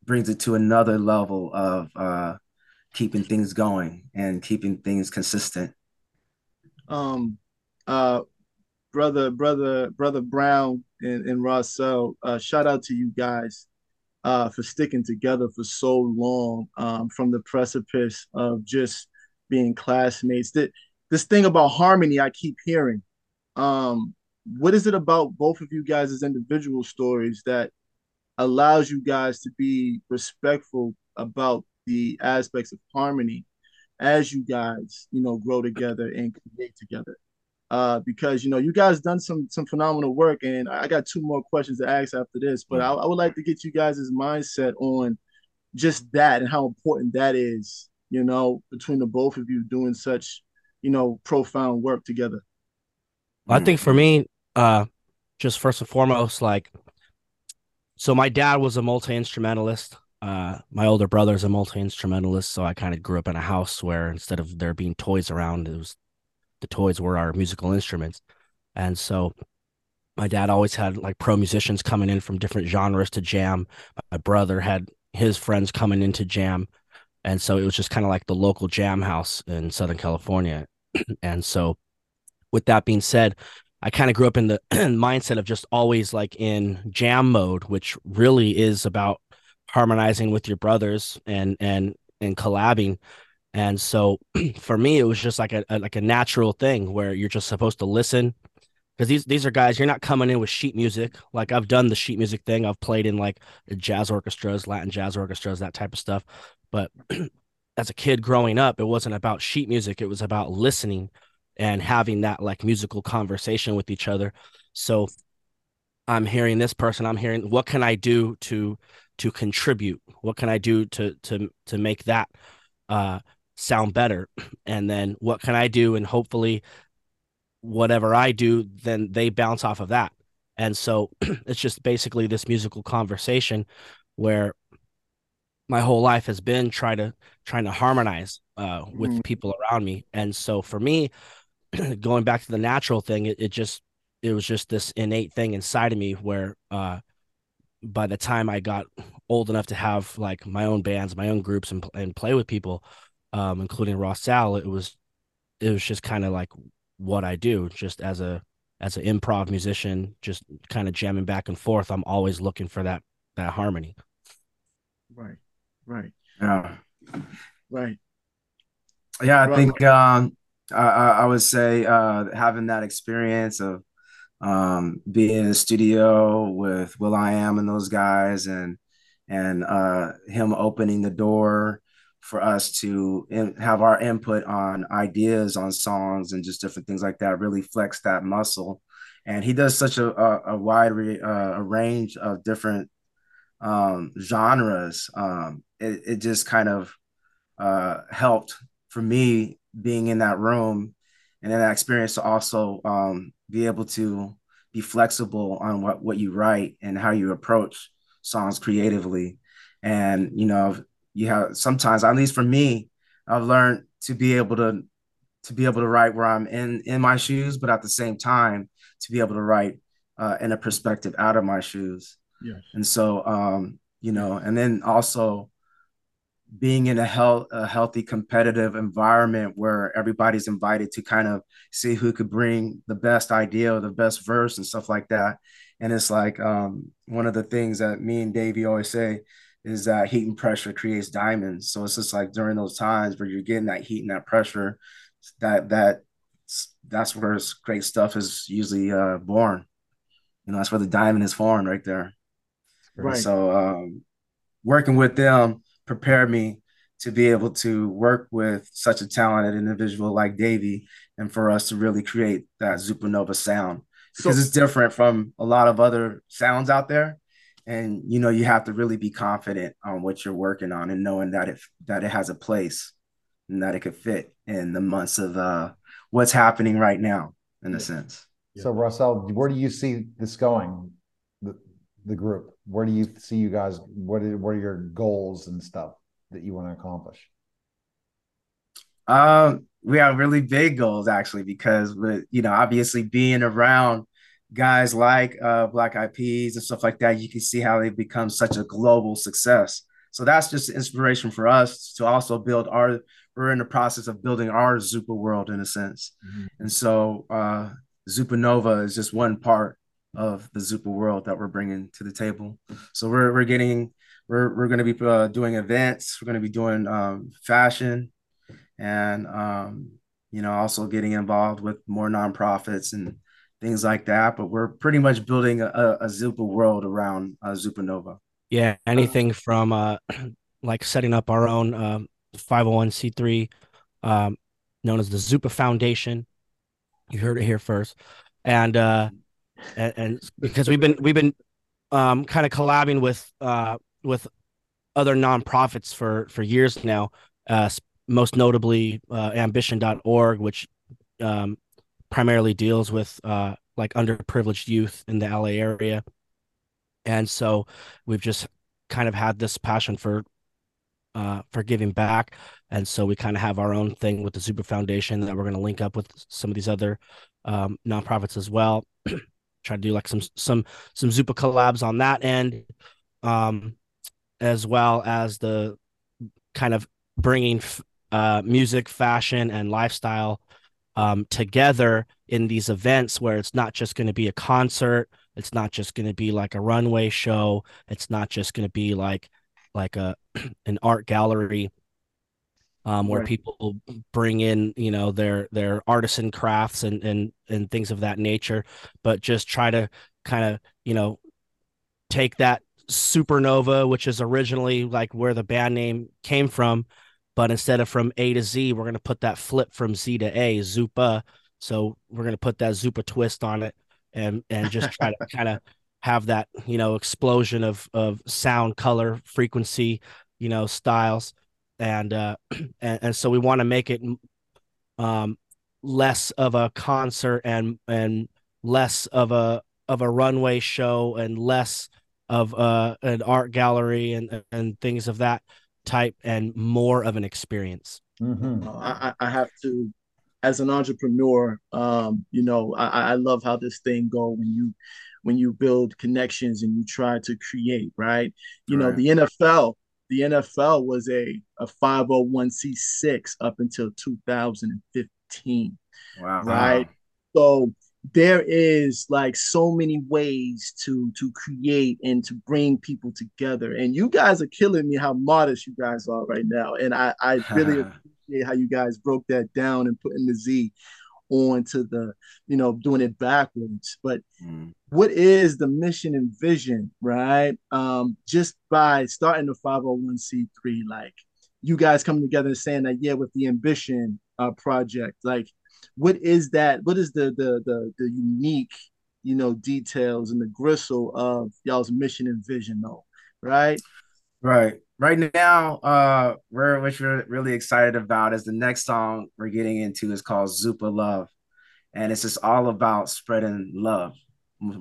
brings it to another level of uh, keeping things going and keeping things consistent. Um, uh, brother, brother, brother Brown and, and Rossell, uh, shout out to you guys uh, for sticking together for so long um, from the precipice of just being classmates. That this thing about harmony, I keep hearing. Um, what is it about both of you guys' individual stories that allows you guys to be respectful about the aspects of harmony as you guys, you know, grow together and create together. Uh, because you know you guys done some some phenomenal work, and I got two more questions to ask after this. But I, I would like to get you guys' mindset on just that and how important that is. You know, between the both of you doing such, you know, profound work together. I think for me, uh, just first and foremost, like so my dad was a multi instrumentalist. Uh, my older brother is a multi instrumentalist, so I kind of grew up in a house where instead of there being toys around, it was the toys were our musical instruments, and so my dad always had like pro musicians coming in from different genres to jam. My brother had his friends coming into jam, and so it was just kind of like the local jam house in Southern California. and so, with that being said, I kind of grew up in the mindset of just always like in jam mode, which really is about harmonizing with your brothers and and and collabing. And so for me, it was just like a, a like a natural thing where you're just supposed to listen because these these are guys you're not coming in with sheet music. Like I've done the sheet music thing. I've played in like jazz orchestras, Latin jazz orchestras, that type of stuff. But as a kid growing up, it wasn't about sheet music. It was about listening and having that like musical conversation with each other. So I'm hearing this person, I'm hearing what can I do to to contribute? What can I do to to to make that uh sound better? And then what can I do and hopefully whatever I do then they bounce off of that. And so it's just basically this musical conversation where my whole life has been trying to trying to harmonize uh, with mm. people around me. And so for me, going back to the natural thing, it, it just it was just this innate thing inside of me where uh by the time I got old enough to have like my own bands, my own groups and and play with people, um, including Rossell, it was it was just kind of like what I do just as a as an improv musician, just kind of jamming back and forth. I'm always looking for that that harmony. Right. Right. Yeah. Right. Yeah, I right. think um I, I would say uh, having that experience of um, being in the studio with will.i.am and those guys, and and uh, him opening the door for us to have our input on ideas on songs and just different things like that. Really flex that muscle, and he does such a, a, a wide re, uh, a range of different um, genres. Um, it, it just kind of uh, helped for me being in that room and in that experience to also um, be able to be flexible on what what you write and how you approach songs creatively and you know you have sometimes, at least for me, I've learned to be able to to be able to write where I'm in in my shoes, but at the same time to be able to write uh, in a perspective out of my shoes. Yes. And so, um, you know, and then also being in a health a healthy competitive environment where everybody's invited to kind of see who could bring the best idea or the best verse and stuff like that. And it's like um, one of the things that me and Davey always say is that heat and pressure creates diamonds. So it's just like during those times where you're getting that heat and that pressure, that that that's where great stuff is usually uh, born. You know, that's where the diamond is formed right there. Right. So um, working with them prepared me to be able to work with such a talented individual like Davey and for us to really create that Zupanova sound because so, it's different from a lot of other sounds out there. And you know, you have to really be confident on what you're working on and knowing that it that it has a place and that it could fit in the months of uh, what's happening right now, in a sense. So, Russell, where do you see this going? The, the group. Where do you see you guys? What are, what are your goals and stuff that you want to accomplish? Um, we have really big goals actually because with you know obviously being around guys like uh, Black Eyed Peas and stuff like that, you can see how they've become such a global success. So that's just inspiration for us to also build our. We're in the process of building our Zupa world in a sense, mm-hmm. and so uh, Zupanova is just one part of the Zupa world that we're bringing to the table. So we're we're getting we're we're going to be uh, doing events. We're going to be doing um, fashion, and um, you know also getting involved with more nonprofits and things like that. But we're pretty much building a, a Zupa world around uh, Zupanova. Yeah, anything from uh, like setting up our own uh, 501c3 um, known as the Zupa Foundation. You heard it here first, and uh, and, and because we've been we've been um, kind of collabing with uh, with other nonprofits for for years now. Uh, most notably, uh, Ambition.org, which um, primarily deals with uh, like underprivileged youth in the LA area, and so we've just kind of had this passion for uh, for giving back, and so we kind of have our own thing with the Zupa Foundation that we're going to link up with some of these other um, nonprofits as well. Try to do like some some some Zupa collabs on that end, um, as well as the kind of bringing uh, music, fashion, and lifestyle um, together in these events where it's not just going to be a concert, it's not just going to be like a runway show, it's not just going to be like like a an art gallery um, where right. people bring in you know their their artisan crafts and and and things of that nature but just try to kind of you know take that supernova which is originally like where the band name came from but instead of from a to z we're going to put that flip from z to a zupa. So we're going to put that zupa twist on it and and just try to kind of have that you know explosion of of sound color frequency you know styles. And uh and, and so we want to make it um less of a concert and and less of a of a runway show and less of uh an art gallery and and things of that type and more of an experience mm-hmm. I, I have to as an entrepreneur um you know i i love how this thing go when you when you build connections and you try to create right you right. know the nfl the NFL was a, a 501c6 up until 2015. Wow. Right. So there is like so many ways to to create and to bring people together. And you guys are killing me how modest you guys are right now. And I, I really appreciate how you guys broke that down and putting the Z on to the, you know, doing it backwards. But mm. what is the mission and vision, right? Um, just by starting the 501c3, like you guys coming together and saying that, yeah, with the ambition uh, project, like what is that? What is the the the, the unique, you know, details and the gristle of y'all's mission and vision though, right? Right right now, uh, we're which we're really excited about is the next song we're getting into is called Zupa Love, and it's just all about spreading love,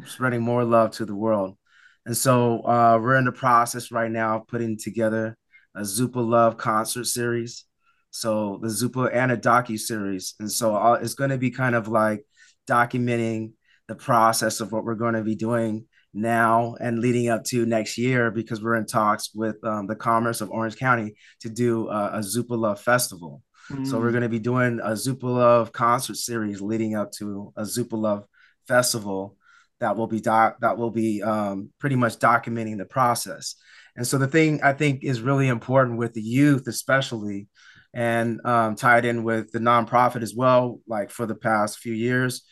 spreading more love to the world. And so uh, we're in the process right now of putting together a Zupa Love concert series. So the Zupa and a docu series, and so uh, it's going to be kind of like documenting the process of what we're going to be doing now and leading up to next year because we're in talks with um, the Commerce of Orange County to do uh, a Zupa Love Festival. Mm. So we're mm. going to be doing a Zupa Love concert series leading up to a Zupa Love Festival that will be doc- that will be um, pretty much documenting the process. And so the thing I think is really important with the youth, especially, and um, tied in with the nonprofit as well. Like for the past few years,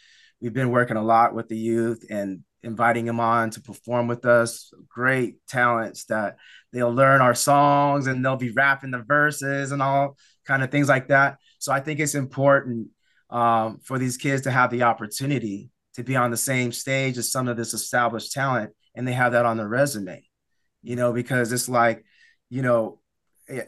we've been working a lot with the youth and inviting them on to perform with us. Great talents that they'll learn our songs and they'll be rapping the verses and all kind of things like that. So I think it's important um, for these kids to have the opportunity to be on the same stage as some of this established talent and they have that on their resume you know because it's like you know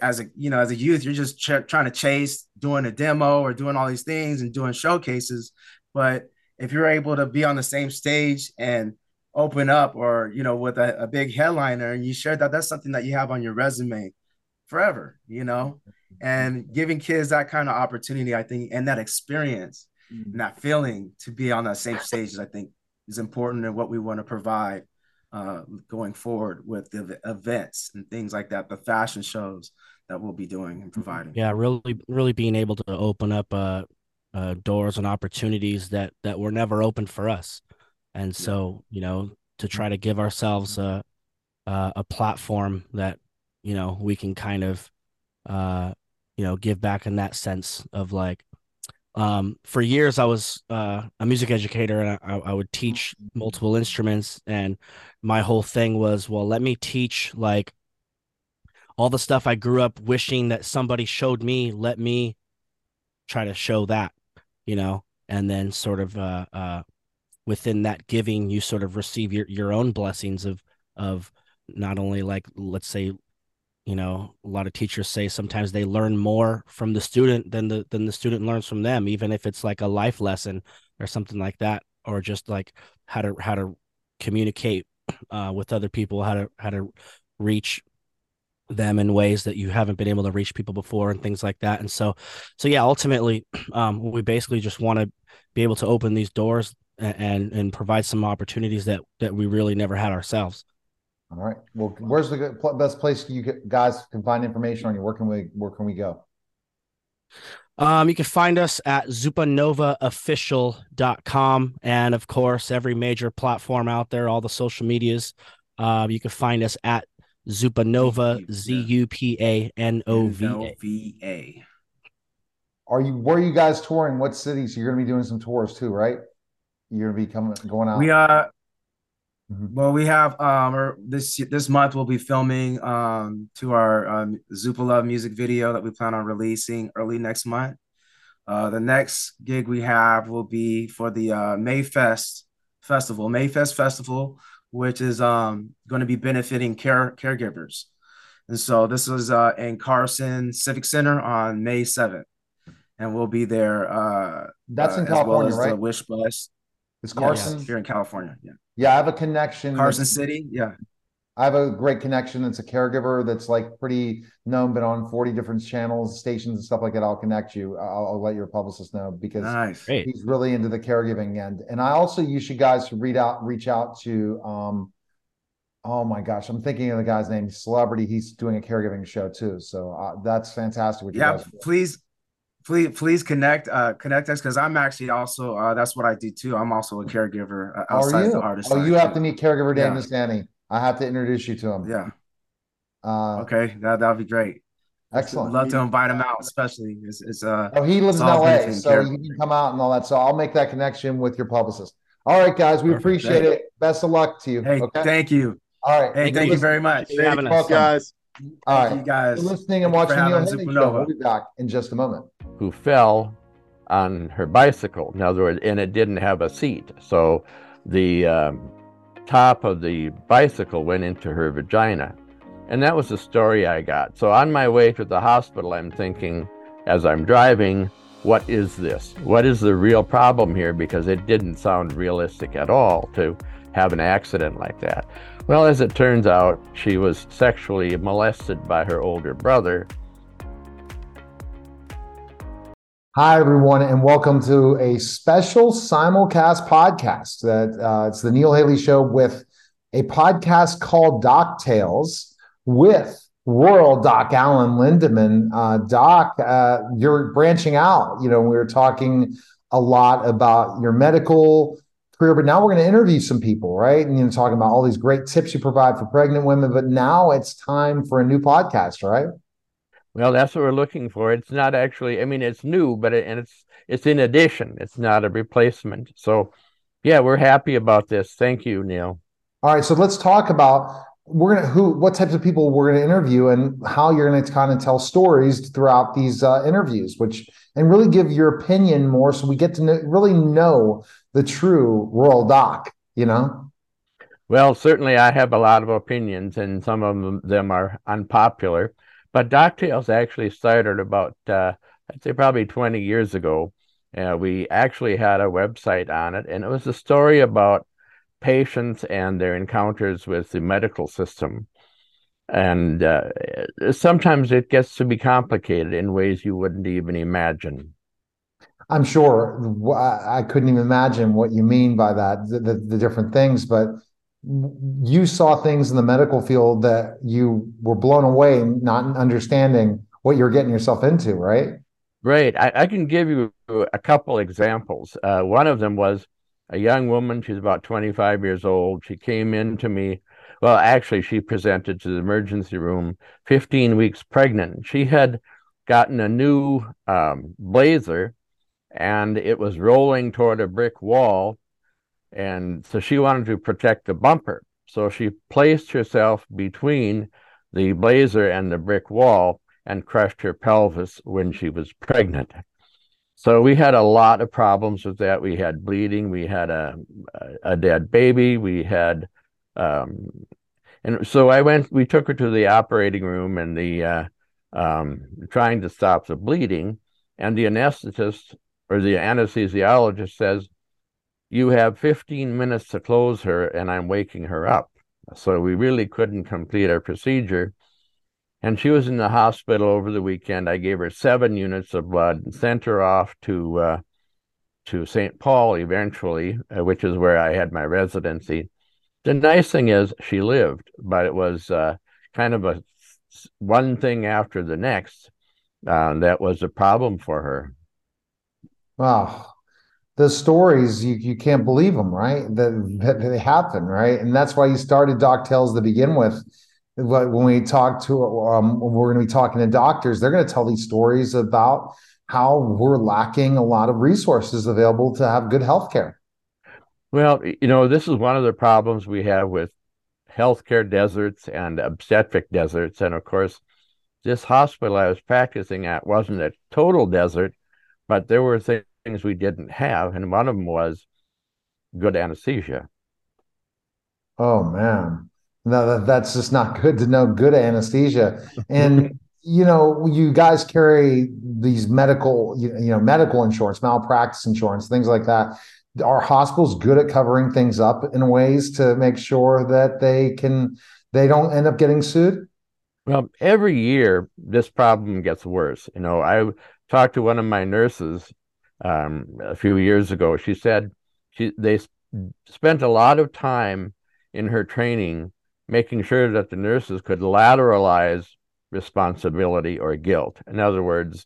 as a you know as a youth you're just ch- trying to chase doing a demo or doing all these things and doing showcases. But if you're able to be on the same stage and open up or you know with a, a big headliner and you share that that's something that you have on your resume forever you know? And giving kids that kind of opportunity i think and that experience mm-hmm. and that feeling to be on that same stage, I think, is important and what we want to provide uh, going forward with the events and things like that, the fashion shows that we'll be doing and providing. Yeah, really, really being able to open up uh, uh, doors and opportunities that that were never open for us, and so you know to try to give ourselves a a, a platform that you know we can kind of uh, you know give back in that sense of like um, for years I was uh, a music educator and I, I, would teach multiple instruments and my whole thing was well let me teach like all the stuff I grew up wishing that somebody showed me let me try to show that you know? And then sort of uh, uh, within that giving you sort of receive your, your own blessings of of not only like let's say you know a lot of teachers say sometimes they learn more from the student than the than the student learns from them even if it's like a life lesson or something like that or just like how to how to communicate uh, with other people how to how to reach them in ways that you haven't been able to reach people before and things like that. And so so yeah ultimately um, we basically just want to be able to open these doors and, and provide some opportunities that that we really never had ourselves all right. Well, where's the best place you guys can find information on you? Where can we where can we go? Um, you can find us at zupanovaofficial.com and of course every major platform out there, all the social medias. Um, you can find us at Zupanova, Z U P A N O V A. Are you where are you guys touring? What cities? You're gonna be doing some tours too, right? You're gonna be coming going out. We are Mm-hmm. Well, we have um this this month we'll be filming um to our um, Zupa Love music video that we plan on releasing early next month. Uh, the next gig we have will be for the uh, Mayfest festival, Mayfest festival, which is um going to be benefiting care caregivers, and so this is uh, in Carson Civic Center on May seventh, and we'll be there. Uh, That's in uh, California, well as right? Wish Bus. It's Carson yeah, here in California. Yeah. Yeah, I have a connection. Carson City. Yeah. I have a great connection. It's a caregiver that's like pretty known, but on 40 different channels, stations, and stuff like that. I'll connect you. I'll, I'll let your publicist know because nice. he's really into the caregiving end. And I also use you guys to read out, reach out to, um, oh my gosh, I'm thinking of the guy's name, celebrity. He's doing a caregiving show too. So uh, that's fantastic. yeah, please please please connect uh connect us because i'm actually also uh that's what i do too. I'm also a caregiver uh, outside the artist oh you have to meet caregiver dan yeah. i have to introduce you to him. Yeah. Uh okay that that'd be great. Excellent. Love to invite him out especially. It's, it's uh oh he lives in la so he can come out and all that so i'll make that connection with your publicist. All right guys we Perfect. appreciate Thank it. Best of luck to you hey okay? thank you. All right. Hey thank you very much. Thank having us guys all right, you guys. listening and watching the Haley Show. We'll be back in just a moment. Who fell on her bicycle? In other words, and it didn't have a seat, so the um, top of the bicycle went into her vagina, and that was the story I got. So on my way to the hospital, I'm thinking, as I'm driving, what is this? What is the real problem here? Because it didn't sound realistic at all to have an accident like that. Well, as it turns out, she was sexually molested by her older brother. Hi, everyone, and welcome to a special simulcast podcast. That uh, it's the Neil Haley Show with a podcast called Doc Tales with Rural Doc Alan Lindemann. Uh, Doc, uh, you're branching out. You know, we were talking a lot about your medical career, but now we're going to interview some people, right? And you know, talking about all these great tips you provide for pregnant women. But now it's time for a new podcast, right? Well, that's what we're looking for. It's not actually. I mean, it's new, but it, and it's it's in addition. It's not a replacement. So, yeah, we're happy about this. Thank you, Neil. All right, so let's talk about we're gonna who what types of people we're gonna interview and how you're gonna kind of tell stories throughout these uh, interviews, which and really give your opinion more, so we get to know, really know the true Rural Doc. You know. Well, certainly I have a lot of opinions, and some of them are unpopular. But Doc Tales actually started about uh, I'd say probably 20 years ago. Uh, we actually had a website on it, and it was a story about patients and their encounters with the medical system. And uh, sometimes it gets to be complicated in ways you wouldn't even imagine. I'm sure I couldn't even imagine what you mean by that, the, the, the different things, but you saw things in the medical field that you were blown away, not understanding what you're getting yourself into, right? Right. I, I can give you a couple examples. Uh, one of them was a young woman. She's about 25 years old. She came in to me. Well, actually, she presented to the emergency room 15 weeks pregnant. She had gotten a new um, blazer and it was rolling toward a brick wall. And so she wanted to protect the bumper. So she placed herself between the blazer and the brick wall and crushed her pelvis when she was pregnant. So we had a lot of problems with that. We had bleeding. We had a a dead baby. We had, um, and so I went. We took her to the operating room and the uh, um, trying to stop the bleeding. And the anesthetist or the anesthesiologist says, "You have 15 minutes to close her, and I'm waking her up." So we really couldn't complete our procedure and she was in the hospital over the weekend. I gave her seven units of blood and sent her off to uh, to St. Paul eventually, uh, which is where I had my residency. The nice thing is she lived, but it was uh, kind of a one thing after the next uh, that was a problem for her. Wow. The stories you, you can't believe them, right? That, that they happen, right? And that's why you started Doc Tales to begin with but when we talk to um, we're going to be talking to doctors they're going to tell these stories about how we're lacking a lot of resources available to have good health care well you know this is one of the problems we have with healthcare deserts and obstetric deserts and of course this hospital i was practicing at wasn't a total desert but there were things we didn't have and one of them was good anesthesia oh man no, that, that's just not good to know good anesthesia. And you know, you guys carry these medical, you, you know, medical insurance, malpractice insurance, things like that. Are hospitals good at covering things up in ways to make sure that they can they don't end up getting sued? Well, every year this problem gets worse. You know, I talked to one of my nurses um, a few years ago. She said she they spent a lot of time in her training making sure that the nurses could lateralize responsibility or guilt. In other words,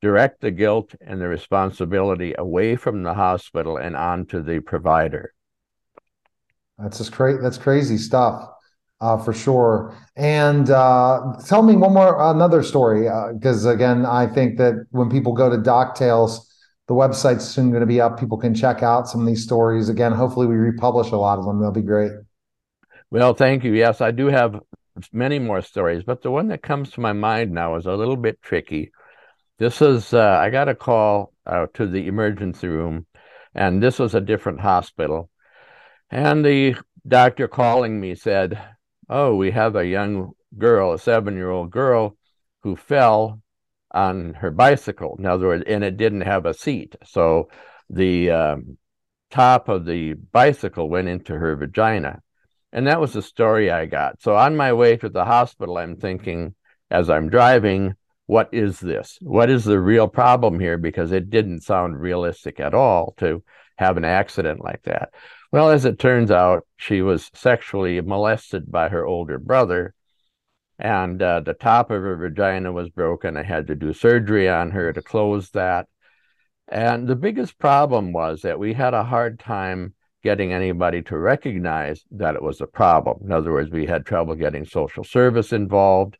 direct the guilt and the responsibility away from the hospital and onto the provider. That's just crazy. That's crazy stuff, uh, for sure. And uh, tell me one more, another story, because uh, again, I think that when people go to Doc Tales, the website's soon going to be up. People can check out some of these stories. Again, hopefully, we republish a lot of them. They'll be great. Well, thank you. Yes, I do have many more stories, but the one that comes to my mind now is a little bit tricky. This is, uh, I got a call uh, to the emergency room, and this was a different hospital. And the doctor calling me said, Oh, we have a young girl, a seven year old girl, who fell on her bicycle. In other words, and it didn't have a seat. So the um, top of the bicycle went into her vagina. And that was the story I got. So on my way to the hospital, I'm thinking as I'm driving, what is this? What is the real problem here? Because it didn't sound realistic at all to have an accident like that. Well, as it turns out, she was sexually molested by her older brother, and uh, the top of her vagina was broken. I had to do surgery on her to close that. And the biggest problem was that we had a hard time getting anybody to recognize that it was a problem. In other words, we had trouble getting social service involved.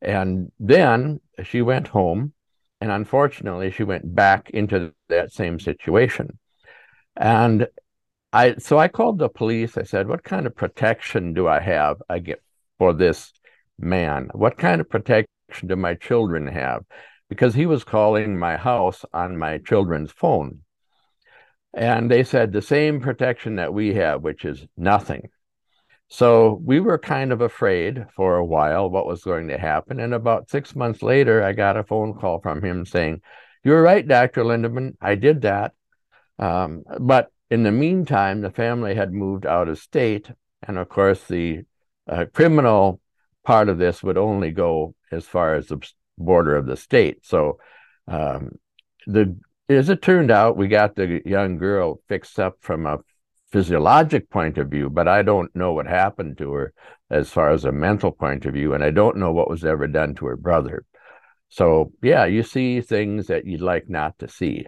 And then she went home, and unfortunately, she went back into that same situation. And I so I called the police. I said, "What kind of protection do I have I get for this man? What kind of protection do my children have?" Because he was calling my house on my children's phone. And they said the same protection that we have, which is nothing. So we were kind of afraid for a while what was going to happen. And about six months later, I got a phone call from him saying, You're right, Dr. Lindemann. I did that. Um, but in the meantime, the family had moved out of state. And of course, the uh, criminal part of this would only go as far as the border of the state. So um, the as it turned out, we got the young girl fixed up from a physiologic point of view, but I don't know what happened to her as far as a mental point of view, and I don't know what was ever done to her brother. So, yeah, you see things that you'd like not to see.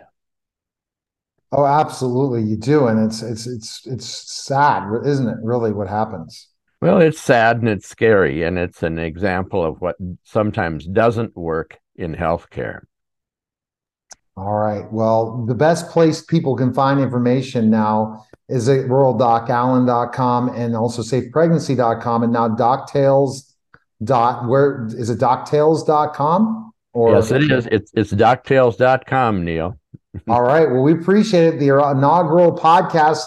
Oh, absolutely, you do, and it's it's it's it's sad, isn't it? Really, what happens? Well, it's sad and it's scary, and it's an example of what sometimes doesn't work in healthcare. All right. Well, the best place people can find information now is at ruraldocallen.com and also safepregnancy.com and now doctales dot where is it doctales.com or yes it is. It's it's doctales.com neil. All right. Well we appreciate it. The inaugural podcast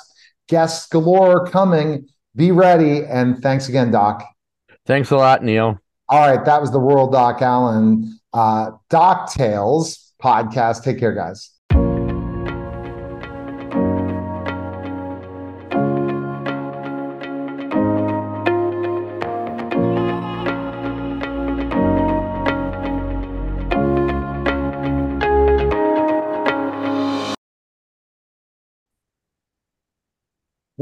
guests galore coming be ready and thanks again doc. Thanks a lot neil. All right that was the Rural doc allen uh doc tales podcast. Take care guys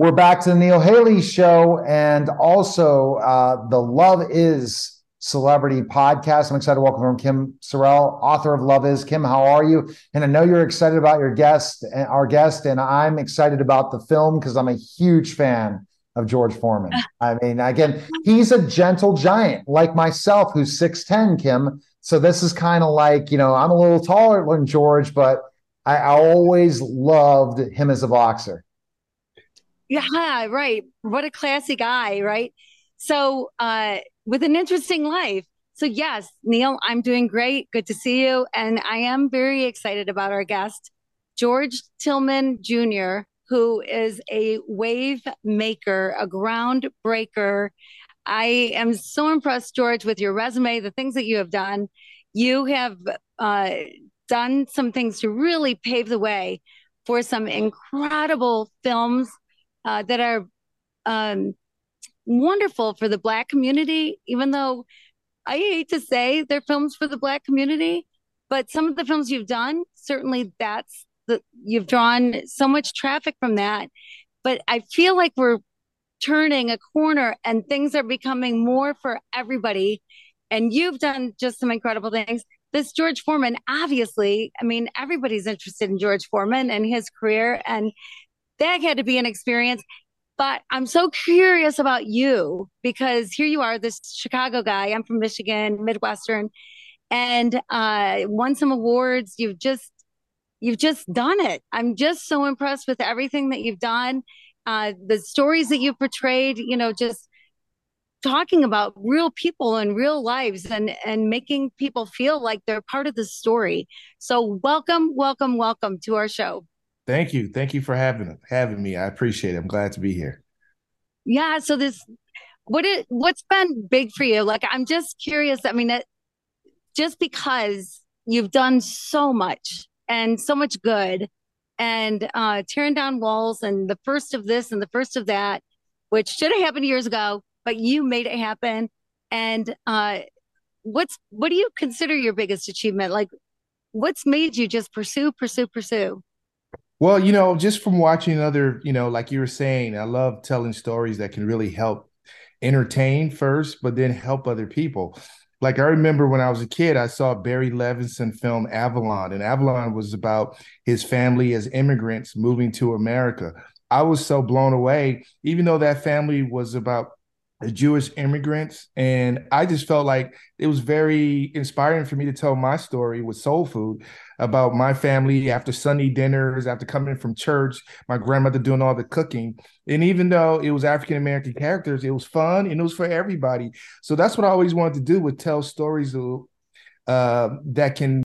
We're back to the Neil Haley show and also uh, the Love Is Celebrity podcast. I'm excited to welcome Kim Sorrell, author of Love Is. Kim, how are you? And I know you're excited about your guest, our guest, and I'm excited about the film because I'm a huge fan of George Foreman. I mean, again, he's a gentle giant like myself, who's 6'10, Kim. So this is kind of like, you know, I'm a little taller than George, but I, I always loved him as a boxer. Yeah, right. What a classy guy, right? So, uh, with an interesting life. So, yes, Neil, I'm doing great. Good to see you. And I am very excited about our guest, George Tillman Jr., who is a wave maker, a groundbreaker. I am so impressed, George, with your resume, the things that you have done. You have uh, done some things to really pave the way for some incredible films uh, that are um, wonderful for the Black community, even though I hate to say they're films for the Black community, but some of the films you've done, certainly that's the, you've drawn so much traffic from that. But I feel like we're turning a corner and things are becoming more for everybody. And you've done just some incredible things. This George Foreman, obviously, I mean, everybody's interested in George Foreman and his career. And that had to be an experience. But I'm so curious about you because here you are, this Chicago guy. I'm from Michigan, Midwestern, and uh, won some awards. You've just you've just done it. I'm just so impressed with everything that you've done, uh, the stories that you've portrayed. You know, just talking about real people and real lives and and making people feel like they're part of the story. So welcome, welcome, welcome to our show. Thank you. Thank you for having having me. I appreciate it. I'm glad to be here. Yeah. So this, what it what's been big for you? Like, I'm just curious. I mean, it, just because you've done so much and so much good, and uh, tearing down walls and the first of this and the first of that, which should have happened years ago, but you made it happen. And uh, what's what do you consider your biggest achievement? Like, what's made you just pursue, pursue, pursue? Well, you know, just from watching other, you know, like you were saying, I love telling stories that can really help entertain first, but then help other people. Like I remember when I was a kid, I saw Barry Levinson film Avalon, and Avalon was about his family as immigrants moving to America. I was so blown away, even though that family was about the Jewish immigrants. And I just felt like it was very inspiring for me to tell my story with soul food about my family after Sunday dinners, after coming from church, my grandmother doing all the cooking. And even though it was African American characters, it was fun and it was for everybody. So that's what I always wanted to do with tell stories uh, that can